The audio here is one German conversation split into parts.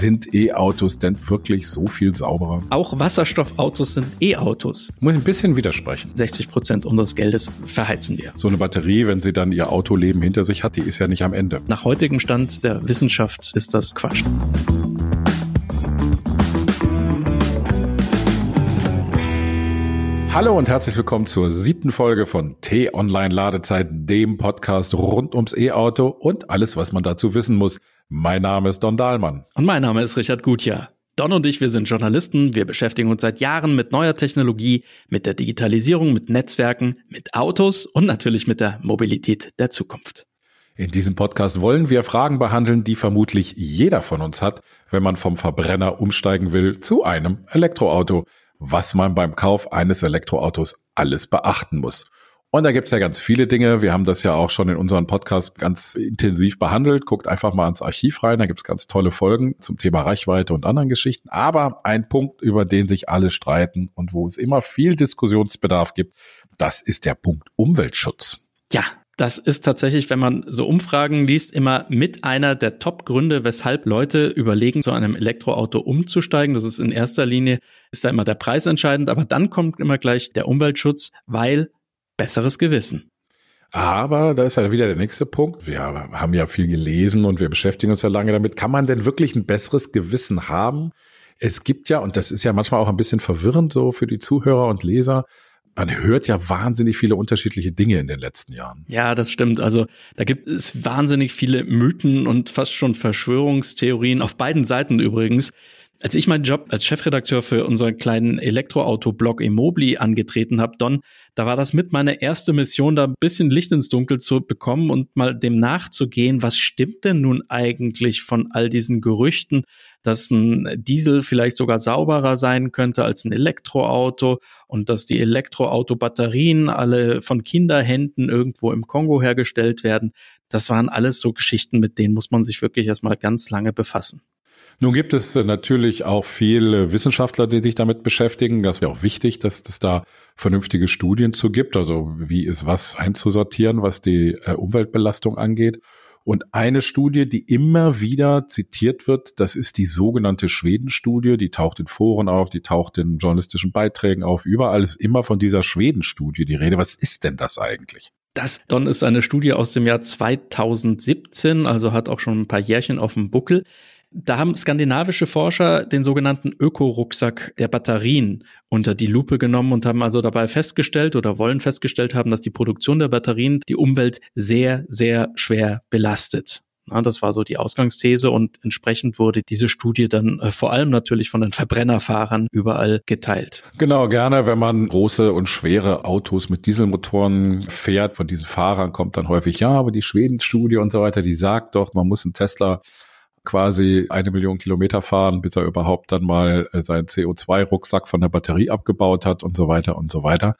Sind E-Autos denn wirklich so viel sauberer? Auch Wasserstoffautos sind E-Autos. Muss ich ein bisschen widersprechen. 60 Prozent unseres Geldes verheizen wir. So eine Batterie, wenn sie dann ihr Autoleben hinter sich hat, die ist ja nicht am Ende. Nach heutigem Stand der Wissenschaft ist das Quatsch. Hallo und herzlich willkommen zur siebten Folge von T-Online Ladezeit, dem Podcast rund ums E-Auto und alles, was man dazu wissen muss. Mein Name ist Don Dahlmann. Und mein Name ist Richard Gutjahr. Don und ich, wir sind Journalisten, wir beschäftigen uns seit Jahren mit neuer Technologie, mit der Digitalisierung, mit Netzwerken, mit Autos und natürlich mit der Mobilität der Zukunft. In diesem Podcast wollen wir Fragen behandeln, die vermutlich jeder von uns hat, wenn man vom Verbrenner umsteigen will zu einem Elektroauto was man beim Kauf eines Elektroautos alles beachten muss. Und da gibt's ja ganz viele Dinge. Wir haben das ja auch schon in unserem Podcast ganz intensiv behandelt. Guckt einfach mal ins Archiv rein. Da gibt's ganz tolle Folgen zum Thema Reichweite und anderen Geschichten. Aber ein Punkt, über den sich alle streiten und wo es immer viel Diskussionsbedarf gibt, das ist der Punkt Umweltschutz. Ja, das ist tatsächlich, wenn man so Umfragen liest, immer mit einer der Top-Gründe, weshalb Leute überlegen, zu einem Elektroauto umzusteigen. Das ist in erster Linie, ist da immer der Preis entscheidend, aber dann kommt immer gleich der Umweltschutz, weil besseres Gewissen. Aber da ist ja wieder der nächste Punkt. Wir haben ja viel gelesen und wir beschäftigen uns ja lange damit. Kann man denn wirklich ein besseres Gewissen haben? Es gibt ja, und das ist ja manchmal auch ein bisschen verwirrend so für die Zuhörer und Leser, man hört ja wahnsinnig viele unterschiedliche Dinge in den letzten Jahren. Ja, das stimmt. Also da gibt es wahnsinnig viele Mythen und fast schon Verschwörungstheorien auf beiden Seiten übrigens. Als ich meinen Job als Chefredakteur für unseren kleinen Elektroauto-Blog Immobli angetreten habe, Don, da war das mit meine erste Mission, da ein bisschen Licht ins Dunkel zu bekommen und mal dem nachzugehen, was stimmt denn nun eigentlich von all diesen Gerüchten, dass ein Diesel vielleicht sogar sauberer sein könnte als ein Elektroauto und dass die Elektroauto-Batterien alle von Kinderhänden irgendwo im Kongo hergestellt werden. Das waren alles so Geschichten, mit denen muss man sich wirklich erstmal ganz lange befassen. Nun gibt es äh, natürlich auch viele Wissenschaftler, die sich damit beschäftigen. Das wäre auch wichtig, dass es da vernünftige Studien zu gibt, also wie ist was einzusortieren, was die äh, Umweltbelastung angeht. Und eine Studie, die immer wieder zitiert wird, das ist die sogenannte Schweden-Studie. Die taucht in Foren auf, die taucht in journalistischen Beiträgen auf. Überall ist immer von dieser Schweden-Studie die Rede. Was ist denn das eigentlich? Das, Don, ist eine Studie aus dem Jahr 2017, also hat auch schon ein paar Jährchen auf dem Buckel. Da haben skandinavische Forscher den sogenannten Öko-Rucksack der Batterien unter die Lupe genommen und haben also dabei festgestellt oder wollen festgestellt haben, dass die Produktion der Batterien die Umwelt sehr, sehr schwer belastet. Das war so die Ausgangsthese und entsprechend wurde diese Studie dann äh, vor allem natürlich von den Verbrennerfahrern überall geteilt. Genau, gerne, wenn man große und schwere Autos mit Dieselmotoren fährt, von diesen Fahrern kommt dann häufig, ja, aber die Schweden-Studie und so weiter, die sagt doch, man muss einen Tesla quasi eine Million Kilometer fahren, bis er überhaupt dann mal äh, seinen CO2-Rucksack von der Batterie abgebaut hat und so weiter und so weiter.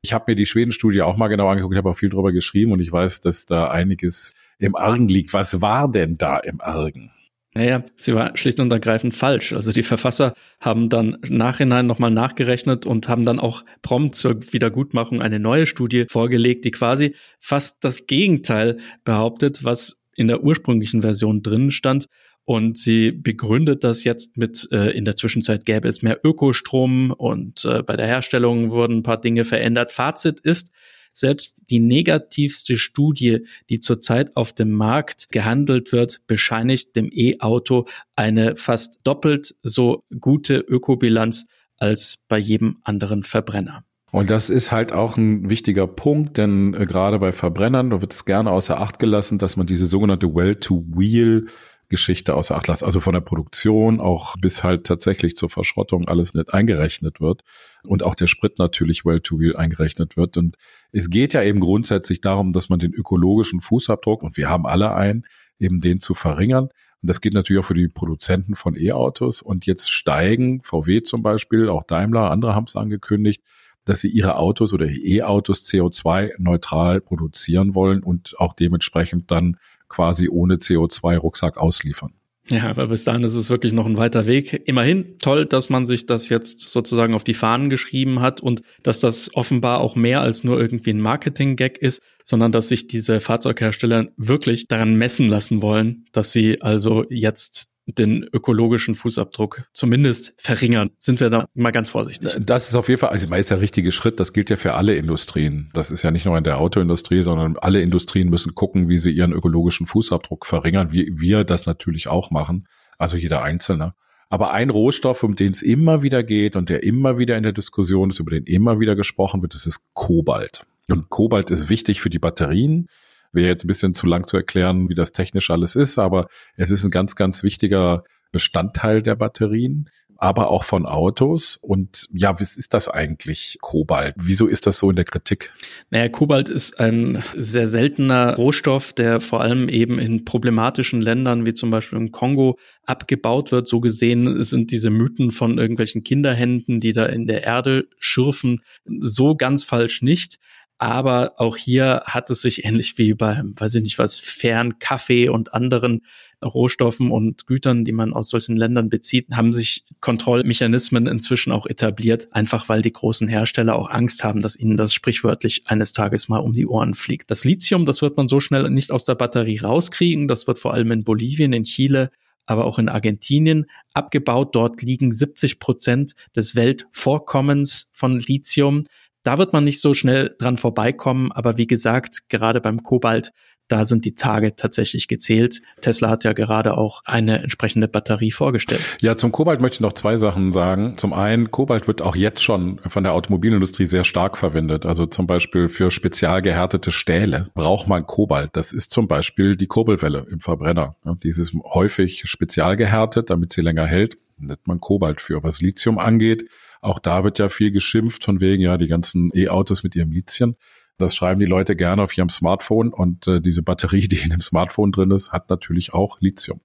Ich habe mir die Schweden-Studie auch mal genau angeguckt, habe auch viel drüber geschrieben und ich weiß, dass da einiges im Argen liegt. Was war denn da im Argen? Naja, sie war schlicht und ergreifend falsch. Also die Verfasser haben dann nachhinein nochmal nachgerechnet und haben dann auch prompt zur Wiedergutmachung eine neue Studie vorgelegt, die quasi fast das Gegenteil behauptet, was in der ursprünglichen Version drin stand. Und sie begründet das jetzt mit, äh, in der Zwischenzeit gäbe es mehr Ökostrom und äh, bei der Herstellung wurden ein paar Dinge verändert. Fazit ist, selbst die negativste Studie, die zurzeit auf dem Markt gehandelt wird, bescheinigt dem E-Auto eine fast doppelt so gute Ökobilanz als bei jedem anderen Verbrenner. Und das ist halt auch ein wichtiger Punkt, denn äh, gerade bei Verbrennern, da wird es gerne außer Acht gelassen, dass man diese sogenannte Well-to-Wheel Geschichte außer Acht lässt, also von der Produktion auch bis halt tatsächlich zur Verschrottung alles nicht eingerechnet wird und auch der Sprit natürlich well-to-wheel eingerechnet wird. Und es geht ja eben grundsätzlich darum, dass man den ökologischen Fußabdruck, und wir haben alle einen, eben den zu verringern. Und das geht natürlich auch für die Produzenten von E-Autos. Und jetzt steigen VW zum Beispiel, auch Daimler, andere haben es angekündigt, dass sie ihre Autos oder E-Autos CO2-neutral produzieren wollen und auch dementsprechend dann quasi ohne CO2-Rucksack ausliefern. Ja, aber bis dahin ist es wirklich noch ein weiter Weg. Immerhin toll, dass man sich das jetzt sozusagen auf die Fahnen geschrieben hat und dass das offenbar auch mehr als nur irgendwie ein Marketing-Gag ist, sondern dass sich diese Fahrzeughersteller wirklich daran messen lassen wollen, dass sie also jetzt den ökologischen Fußabdruck zumindest verringern. Sind wir da mal ganz vorsichtig. Das ist auf jeden Fall, also ist der richtige Schritt. Das gilt ja für alle Industrien. Das ist ja nicht nur in der Autoindustrie, sondern alle Industrien müssen gucken, wie sie ihren ökologischen Fußabdruck verringern, wie wir das natürlich auch machen. Also jeder Einzelne. Aber ein Rohstoff, um den es immer wieder geht und der immer wieder in der Diskussion ist, über den immer wieder gesprochen wird, das ist Kobalt. Und Kobalt ist wichtig für die Batterien. Wäre jetzt ein bisschen zu lang zu erklären, wie das technisch alles ist, aber es ist ein ganz, ganz wichtiger Bestandteil der Batterien, aber auch von Autos. Und ja, was ist das eigentlich, Kobalt? Wieso ist das so in der Kritik? Naja, Kobalt ist ein sehr seltener Rohstoff, der vor allem eben in problematischen Ländern wie zum Beispiel im Kongo abgebaut wird. So gesehen sind diese Mythen von irgendwelchen Kinderhänden, die da in der Erde schürfen, so ganz falsch nicht. Aber auch hier hat es sich ähnlich wie bei, weiß ich nicht was, Fern, Kaffee und anderen Rohstoffen und Gütern, die man aus solchen Ländern bezieht, haben sich Kontrollmechanismen inzwischen auch etabliert, einfach weil die großen Hersteller auch Angst haben, dass ihnen das sprichwörtlich eines Tages mal um die Ohren fliegt. Das Lithium, das wird man so schnell nicht aus der Batterie rauskriegen. Das wird vor allem in Bolivien, in Chile, aber auch in Argentinien abgebaut. Dort liegen 70 Prozent des Weltvorkommens von Lithium. Da wird man nicht so schnell dran vorbeikommen, aber wie gesagt, gerade beim Kobalt, da sind die Tage tatsächlich gezählt. Tesla hat ja gerade auch eine entsprechende Batterie vorgestellt. Ja, zum Kobalt möchte ich noch zwei Sachen sagen. Zum einen, Kobalt wird auch jetzt schon von der Automobilindustrie sehr stark verwendet. Also zum Beispiel für spezial gehärtete Stähle braucht man Kobalt. Das ist zum Beispiel die Kurbelwelle im Verbrenner. Dieses häufig spezial gehärtet, damit sie länger hält, nennt man Kobalt für. Was Lithium angeht, auch da wird ja viel geschimpft von wegen, ja, die ganzen E-Autos mit ihrem Lithium. Das schreiben die Leute gerne auf ihrem Smartphone und äh, diese Batterie, die in dem Smartphone drin ist, hat natürlich auch Lithium.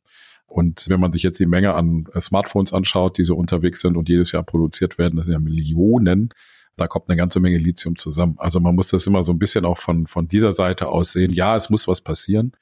Und wenn man sich jetzt die Menge an äh, Smartphones anschaut, die so unterwegs sind und jedes Jahr produziert werden, das sind ja Millionen, da kommt eine ganze Menge Lithium zusammen. Also man muss das immer so ein bisschen auch von, von dieser Seite aus sehen. Ja, es muss was passieren.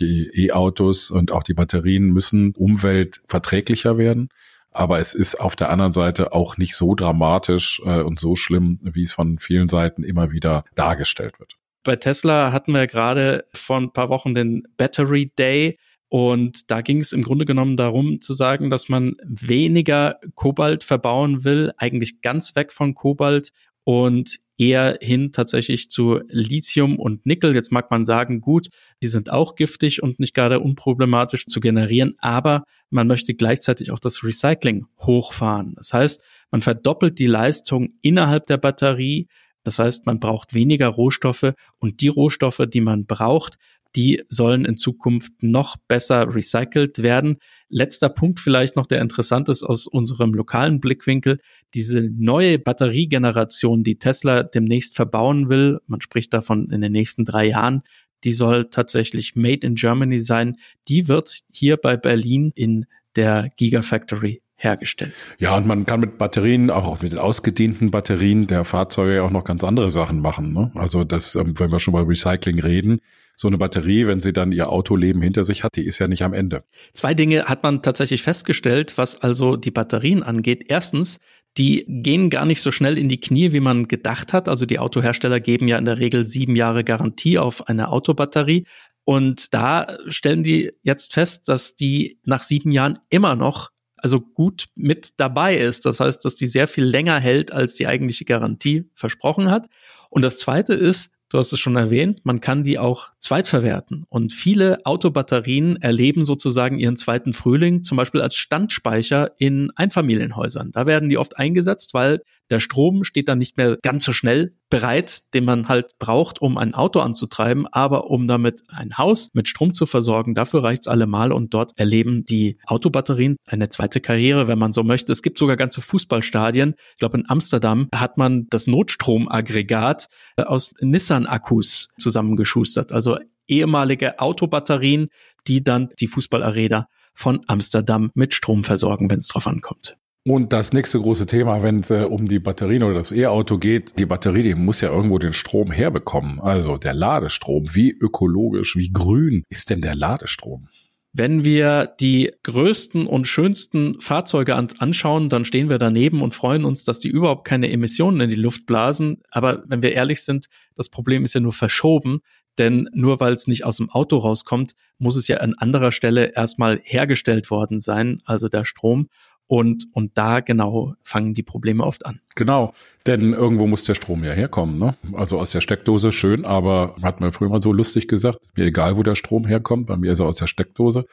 Die E-Autos und auch die Batterien müssen umweltverträglicher werden. Aber es ist auf der anderen Seite auch nicht so dramatisch äh, und so schlimm, wie es von vielen Seiten immer wieder dargestellt wird. Bei Tesla hatten wir gerade vor ein paar Wochen den Battery Day. Und da ging es im Grunde genommen darum zu sagen, dass man weniger Kobalt verbauen will, eigentlich ganz weg von Kobalt und eher hin tatsächlich zu Lithium und Nickel. Jetzt mag man sagen, gut, die sind auch giftig und nicht gerade unproblematisch zu generieren, aber man möchte gleichzeitig auch das Recycling hochfahren. Das heißt, man verdoppelt die Leistung innerhalb der Batterie. Das heißt, man braucht weniger Rohstoffe und die Rohstoffe, die man braucht, die sollen in Zukunft noch besser recycelt werden. Letzter Punkt vielleicht noch, der interessant ist aus unserem lokalen Blickwinkel. Diese neue Batteriegeneration, die Tesla demnächst verbauen will, man spricht davon in den nächsten drei Jahren, die soll tatsächlich made in Germany sein. Die wird hier bei Berlin in der Gigafactory hergestellt. Ja, und man kann mit Batterien, auch mit den ausgedienten Batterien der Fahrzeuge ja auch noch ganz andere Sachen machen. Ne? Also das, ähm, wenn wir schon bei Recycling reden, so eine Batterie, wenn sie dann ihr Autoleben hinter sich hat, die ist ja nicht am Ende. Zwei Dinge hat man tatsächlich festgestellt, was also die Batterien angeht. Erstens, die gehen gar nicht so schnell in die Knie, wie man gedacht hat. Also die Autohersteller geben ja in der Regel sieben Jahre Garantie auf eine Autobatterie. Und da stellen die jetzt fest, dass die nach sieben Jahren immer noch also gut mit dabei ist. Das heißt, dass die sehr viel länger hält, als die eigentliche Garantie versprochen hat. Und das zweite ist, Du hast es schon erwähnt, man kann die auch zweitverwerten. Und viele Autobatterien erleben sozusagen ihren zweiten Frühling, zum Beispiel als Standspeicher in Einfamilienhäusern. Da werden die oft eingesetzt, weil der Strom steht dann nicht mehr ganz so schnell bereit, den man halt braucht, um ein Auto anzutreiben, aber um damit ein Haus mit Strom zu versorgen, dafür reicht's allemal und dort erleben die Autobatterien eine zweite Karriere, wenn man so möchte. Es gibt sogar ganze Fußballstadien. Ich glaube, in Amsterdam hat man das Notstromaggregat äh, aus Nissan-Akkus zusammengeschustert, also ehemalige Autobatterien, die dann die Fußballarena von Amsterdam mit Strom versorgen, wenn es drauf ankommt. Und das nächste große Thema, wenn es äh, um die Batterien oder das E-Auto geht, die Batterie, die muss ja irgendwo den Strom herbekommen. Also der Ladestrom. Wie ökologisch, wie grün ist denn der Ladestrom? Wenn wir die größten und schönsten Fahrzeuge anschauen, dann stehen wir daneben und freuen uns, dass die überhaupt keine Emissionen in die Luft blasen. Aber wenn wir ehrlich sind, das Problem ist ja nur verschoben, Denn nur weil es nicht aus dem Auto rauskommt, muss es ja an anderer Stelle erstmal hergestellt worden sein, also der Strom. Und, und da genau fangen die Probleme oft an. Genau, denn irgendwo muss der Strom ja herkommen. Ne? Also aus der Steckdose schön, aber hat man früher mal so lustig gesagt, mir egal, wo der Strom herkommt, bei mir ist er aus der Steckdose.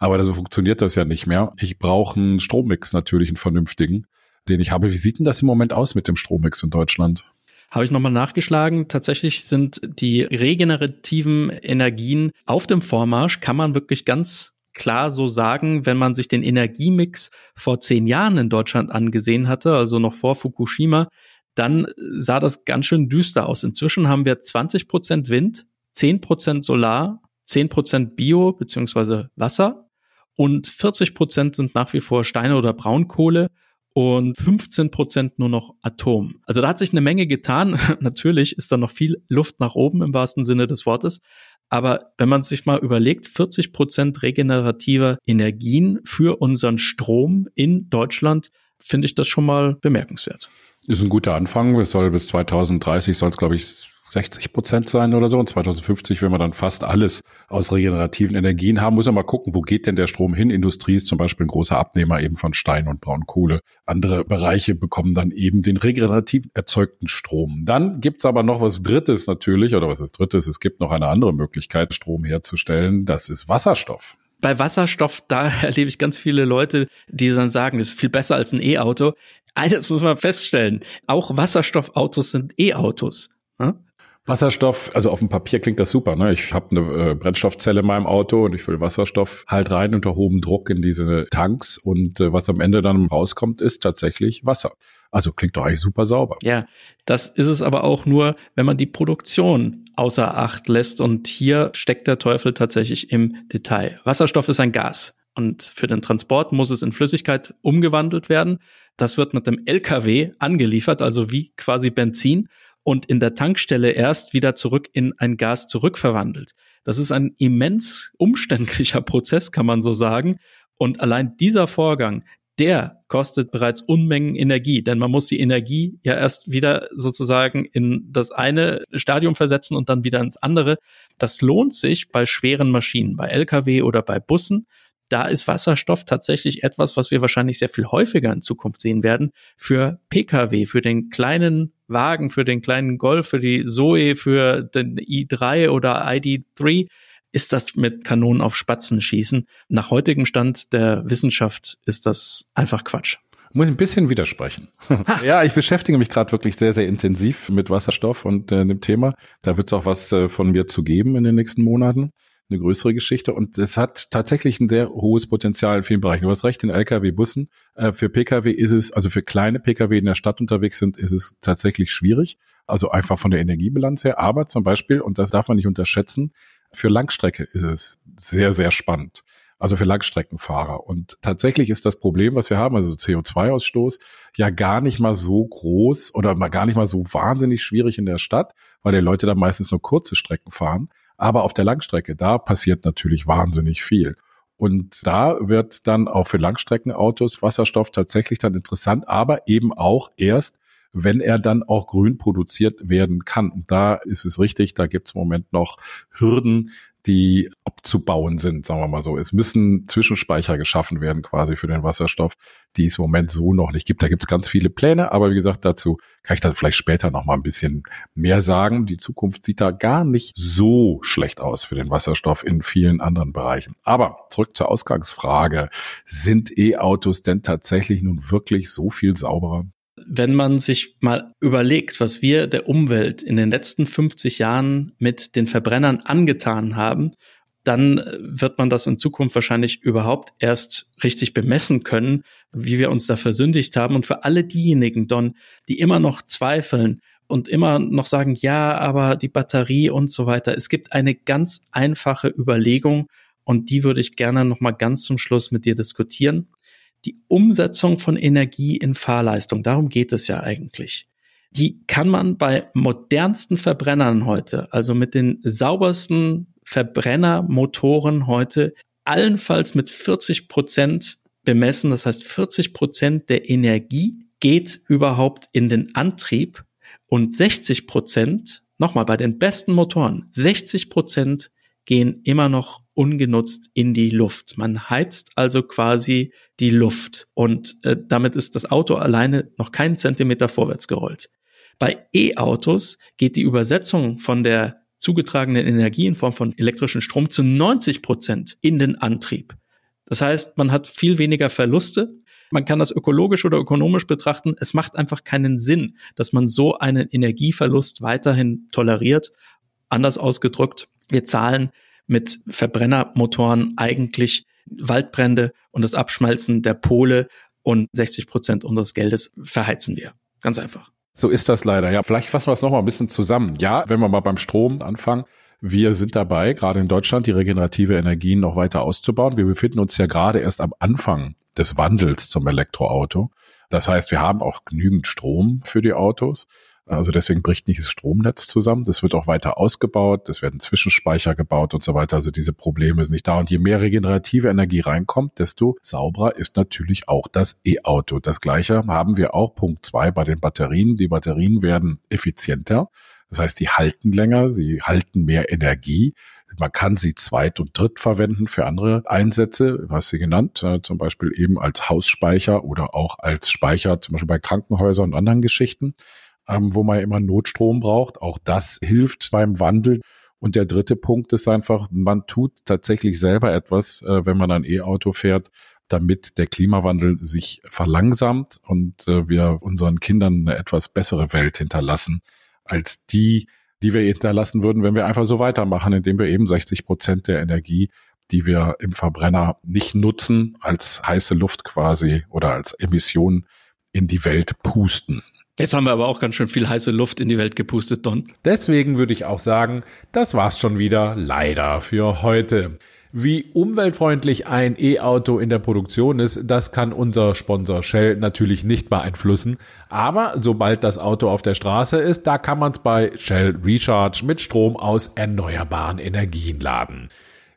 Aber so funktioniert das ja nicht mehr. Ich brauche einen Strommix natürlich, einen vernünftigen, den ich habe. Wie sieht denn das im Moment aus mit dem Strommix in Deutschland? Habe ich nochmal nachgeschlagen. Tatsächlich sind die regenerativen Energien auf dem Vormarsch, kann man wirklich ganz klar so sagen, wenn man sich den Energiemix vor zehn Jahren in Deutschland angesehen hatte, also noch vor Fukushima, dann sah das ganz schön düster aus. Inzwischen haben wir 20 Prozent Wind, 10 Prozent Solar, 10 Prozent Bio beziehungsweise Wasser und 40 Prozent sind nach wie vor Steine oder Braunkohle und 15 Prozent nur noch Atom. Also da hat sich eine Menge getan. Natürlich ist da noch viel Luft nach oben im wahrsten Sinne des Wortes. Aber wenn man sich mal überlegt, 40 Prozent regenerativer Energien für unseren Strom in Deutschland, finde ich das schon mal bemerkenswert. Ist ein guter Anfang. Es soll bis 2030 soll es, glaube ich, 60 Prozent sein oder so. Und 2050 wenn wir dann fast alles aus regenerativen Energien haben. Muss man mal gucken, wo geht denn der Strom hin? Industrie ist zum Beispiel ein großer Abnehmer eben von Stein und Braunkohle. Andere Bereiche bekommen dann eben den regenerativ erzeugten Strom. Dann gibt's aber noch was Drittes natürlich, oder was ist Drittes? Es gibt noch eine andere Möglichkeit, Strom herzustellen. Das ist Wasserstoff bei Wasserstoff, da erlebe ich ganz viele Leute, die dann sagen, es ist viel besser als ein E-Auto. Eines muss man feststellen, auch Wasserstoffautos sind E-Autos. Ne? Wasserstoff, also auf dem Papier klingt das super. Ne? Ich habe eine äh, Brennstoffzelle in meinem Auto und ich will Wasserstoff halt rein unter hohem Druck in diese Tanks und äh, was am Ende dann rauskommt, ist tatsächlich Wasser. Also klingt doch eigentlich super sauber. Ja, das ist es aber auch nur, wenn man die Produktion außer Acht lässt und hier steckt der Teufel tatsächlich im Detail. Wasserstoff ist ein Gas. Und für den Transport muss es in Flüssigkeit umgewandelt werden. Das wird mit dem LKW angeliefert, also wie quasi Benzin und in der Tankstelle erst wieder zurück in ein Gas zurückverwandelt. Das ist ein immens umständlicher Prozess, kann man so sagen. Und allein dieser Vorgang, der kostet bereits Unmengen Energie, denn man muss die Energie ja erst wieder sozusagen in das eine Stadium versetzen und dann wieder ins andere. Das lohnt sich bei schweren Maschinen, bei Lkw oder bei Bussen da ist Wasserstoff tatsächlich etwas, was wir wahrscheinlich sehr viel häufiger in Zukunft sehen werden. Für Pkw, für den kleinen Wagen, für den kleinen Golf, für die Zoe, für den i3 oder ID3 ist das mit Kanonen auf Spatzen schießen. Nach heutigem Stand der Wissenschaft ist das einfach Quatsch. Muss ein bisschen widersprechen. ja, ich beschäftige mich gerade wirklich sehr, sehr intensiv mit Wasserstoff und äh, dem Thema. Da wird es auch was äh, von mir zu geben in den nächsten Monaten eine größere Geschichte und es hat tatsächlich ein sehr hohes Potenzial in vielen Bereichen. Du hast recht, in Lkw-Bussen. Äh, für Pkw ist es, also für kleine Pkw in der Stadt unterwegs sind, ist es tatsächlich schwierig. Also einfach von der Energiebilanz her. Aber zum Beispiel, und das darf man nicht unterschätzen, für Langstrecke ist es sehr, sehr spannend. Also für Langstreckenfahrer. Und tatsächlich ist das Problem, was wir haben, also CO2-Ausstoß, ja gar nicht mal so groß oder gar nicht mal so wahnsinnig schwierig in der Stadt, weil die Leute da meistens nur kurze Strecken fahren. Aber auf der Langstrecke, da passiert natürlich wahnsinnig viel. Und da wird dann auch für Langstreckenautos Wasserstoff tatsächlich dann interessant, aber eben auch erst, wenn er dann auch grün produziert werden kann. Und da ist es richtig, da gibt es im Moment noch Hürden, die abzubauen sind, sagen wir mal so. Es müssen Zwischenspeicher geschaffen werden quasi für den Wasserstoff, die es im Moment so noch nicht gibt. Da gibt es ganz viele Pläne, aber wie gesagt, dazu kann ich dann vielleicht später noch mal ein bisschen mehr sagen. Die Zukunft sieht da gar nicht so schlecht aus für den Wasserstoff in vielen anderen Bereichen. Aber zurück zur Ausgangsfrage. Sind E-Autos denn tatsächlich nun wirklich so viel sauberer? Wenn man sich mal überlegt, was wir der Umwelt in den letzten 50 Jahren mit den Verbrennern angetan haben, dann wird man das in Zukunft wahrscheinlich überhaupt erst richtig bemessen können, wie wir uns da versündigt haben. Und für alle diejenigen, Don, die immer noch zweifeln und immer noch sagen, ja, aber die Batterie und so weiter, es gibt eine ganz einfache Überlegung und die würde ich gerne noch mal ganz zum Schluss mit dir diskutieren die Umsetzung von Energie in Fahrleistung, darum geht es ja eigentlich. Die kann man bei modernsten Verbrennern heute, also mit den saubersten Verbrennermotoren heute, allenfalls mit 40 Prozent bemessen. Das heißt, 40 Prozent der Energie geht überhaupt in den Antrieb und 60 Prozent nochmal bei den besten Motoren, 60 Prozent gehen immer noch ungenutzt in die Luft. Man heizt also quasi die Luft und äh, damit ist das Auto alleine noch keinen Zentimeter vorwärts gerollt. Bei E-Autos geht die Übersetzung von der zugetragenen Energie in Form von elektrischen Strom zu 90 Prozent in den Antrieb. Das heißt, man hat viel weniger Verluste. Man kann das ökologisch oder ökonomisch betrachten. Es macht einfach keinen Sinn, dass man so einen Energieverlust weiterhin toleriert. Anders ausgedrückt, wir zahlen mit Verbrennermotoren eigentlich Waldbrände und das Abschmelzen der Pole und 60 Prozent unseres Geldes verheizen wir. Ganz einfach. So ist das leider. Ja, vielleicht fassen wir es nochmal ein bisschen zusammen. Ja, wenn wir mal beim Strom anfangen. Wir sind dabei, gerade in Deutschland, die regenerative Energien noch weiter auszubauen. Wir befinden uns ja gerade erst am Anfang des Wandels zum Elektroauto. Das heißt, wir haben auch genügend Strom für die Autos. Also deswegen bricht nicht das Stromnetz zusammen. Das wird auch weiter ausgebaut. Es werden Zwischenspeicher gebaut und so weiter. Also diese Probleme sind nicht da. Und je mehr regenerative Energie reinkommt, desto sauberer ist natürlich auch das E-Auto. Das gleiche haben wir auch Punkt zwei bei den Batterien. Die Batterien werden effizienter. Das heißt, die halten länger, sie halten mehr Energie. Man kann sie zweit- und dritt verwenden für andere Einsätze, was sie genannt, äh, zum Beispiel eben als Hausspeicher oder auch als Speicher, zum Beispiel bei Krankenhäusern und anderen Geschichten ähm, wo man immer Notstrom braucht. Auch das hilft beim Wandel. Und der dritte Punkt ist einfach, man tut tatsächlich selber etwas, äh, wenn man ein E-Auto fährt, damit der Klimawandel sich verlangsamt und äh, wir unseren Kindern eine etwas bessere Welt hinterlassen als die, die wir hinterlassen würden, wenn wir einfach so weitermachen, indem wir eben 60 Prozent der Energie, die wir im Verbrenner nicht nutzen, als heiße Luft quasi oder als Emission in die Welt pusten. Jetzt haben wir aber auch ganz schön viel heiße Luft in die Welt gepustet, Don. Deswegen würde ich auch sagen, das war's schon wieder leider für heute. Wie umweltfreundlich ein E-Auto in der Produktion ist, das kann unser Sponsor Shell natürlich nicht beeinflussen. Aber sobald das Auto auf der Straße ist, da kann man es bei Shell Recharge mit Strom aus erneuerbaren Energien laden.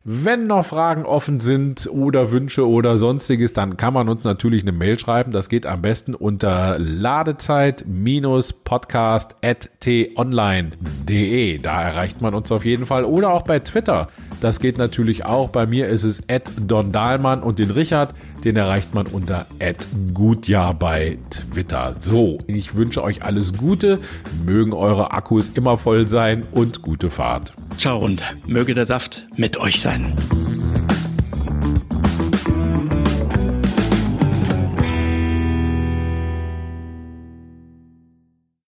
Wenn noch Fragen offen sind oder Wünsche oder sonstiges, dann kann man uns natürlich eine Mail schreiben. Das geht am besten unter ladezeit-podcast.tonline.de. Da erreicht man uns auf jeden Fall. Oder auch bei Twitter. Das geht natürlich auch. Bei mir ist es Don Dahlmann und den Richard, den erreicht man unter Gutjahr bei Twitter. So, ich wünsche euch alles Gute. Mögen eure Akkus immer voll sein und gute Fahrt. Ciao und möge der Saft mit euch sein.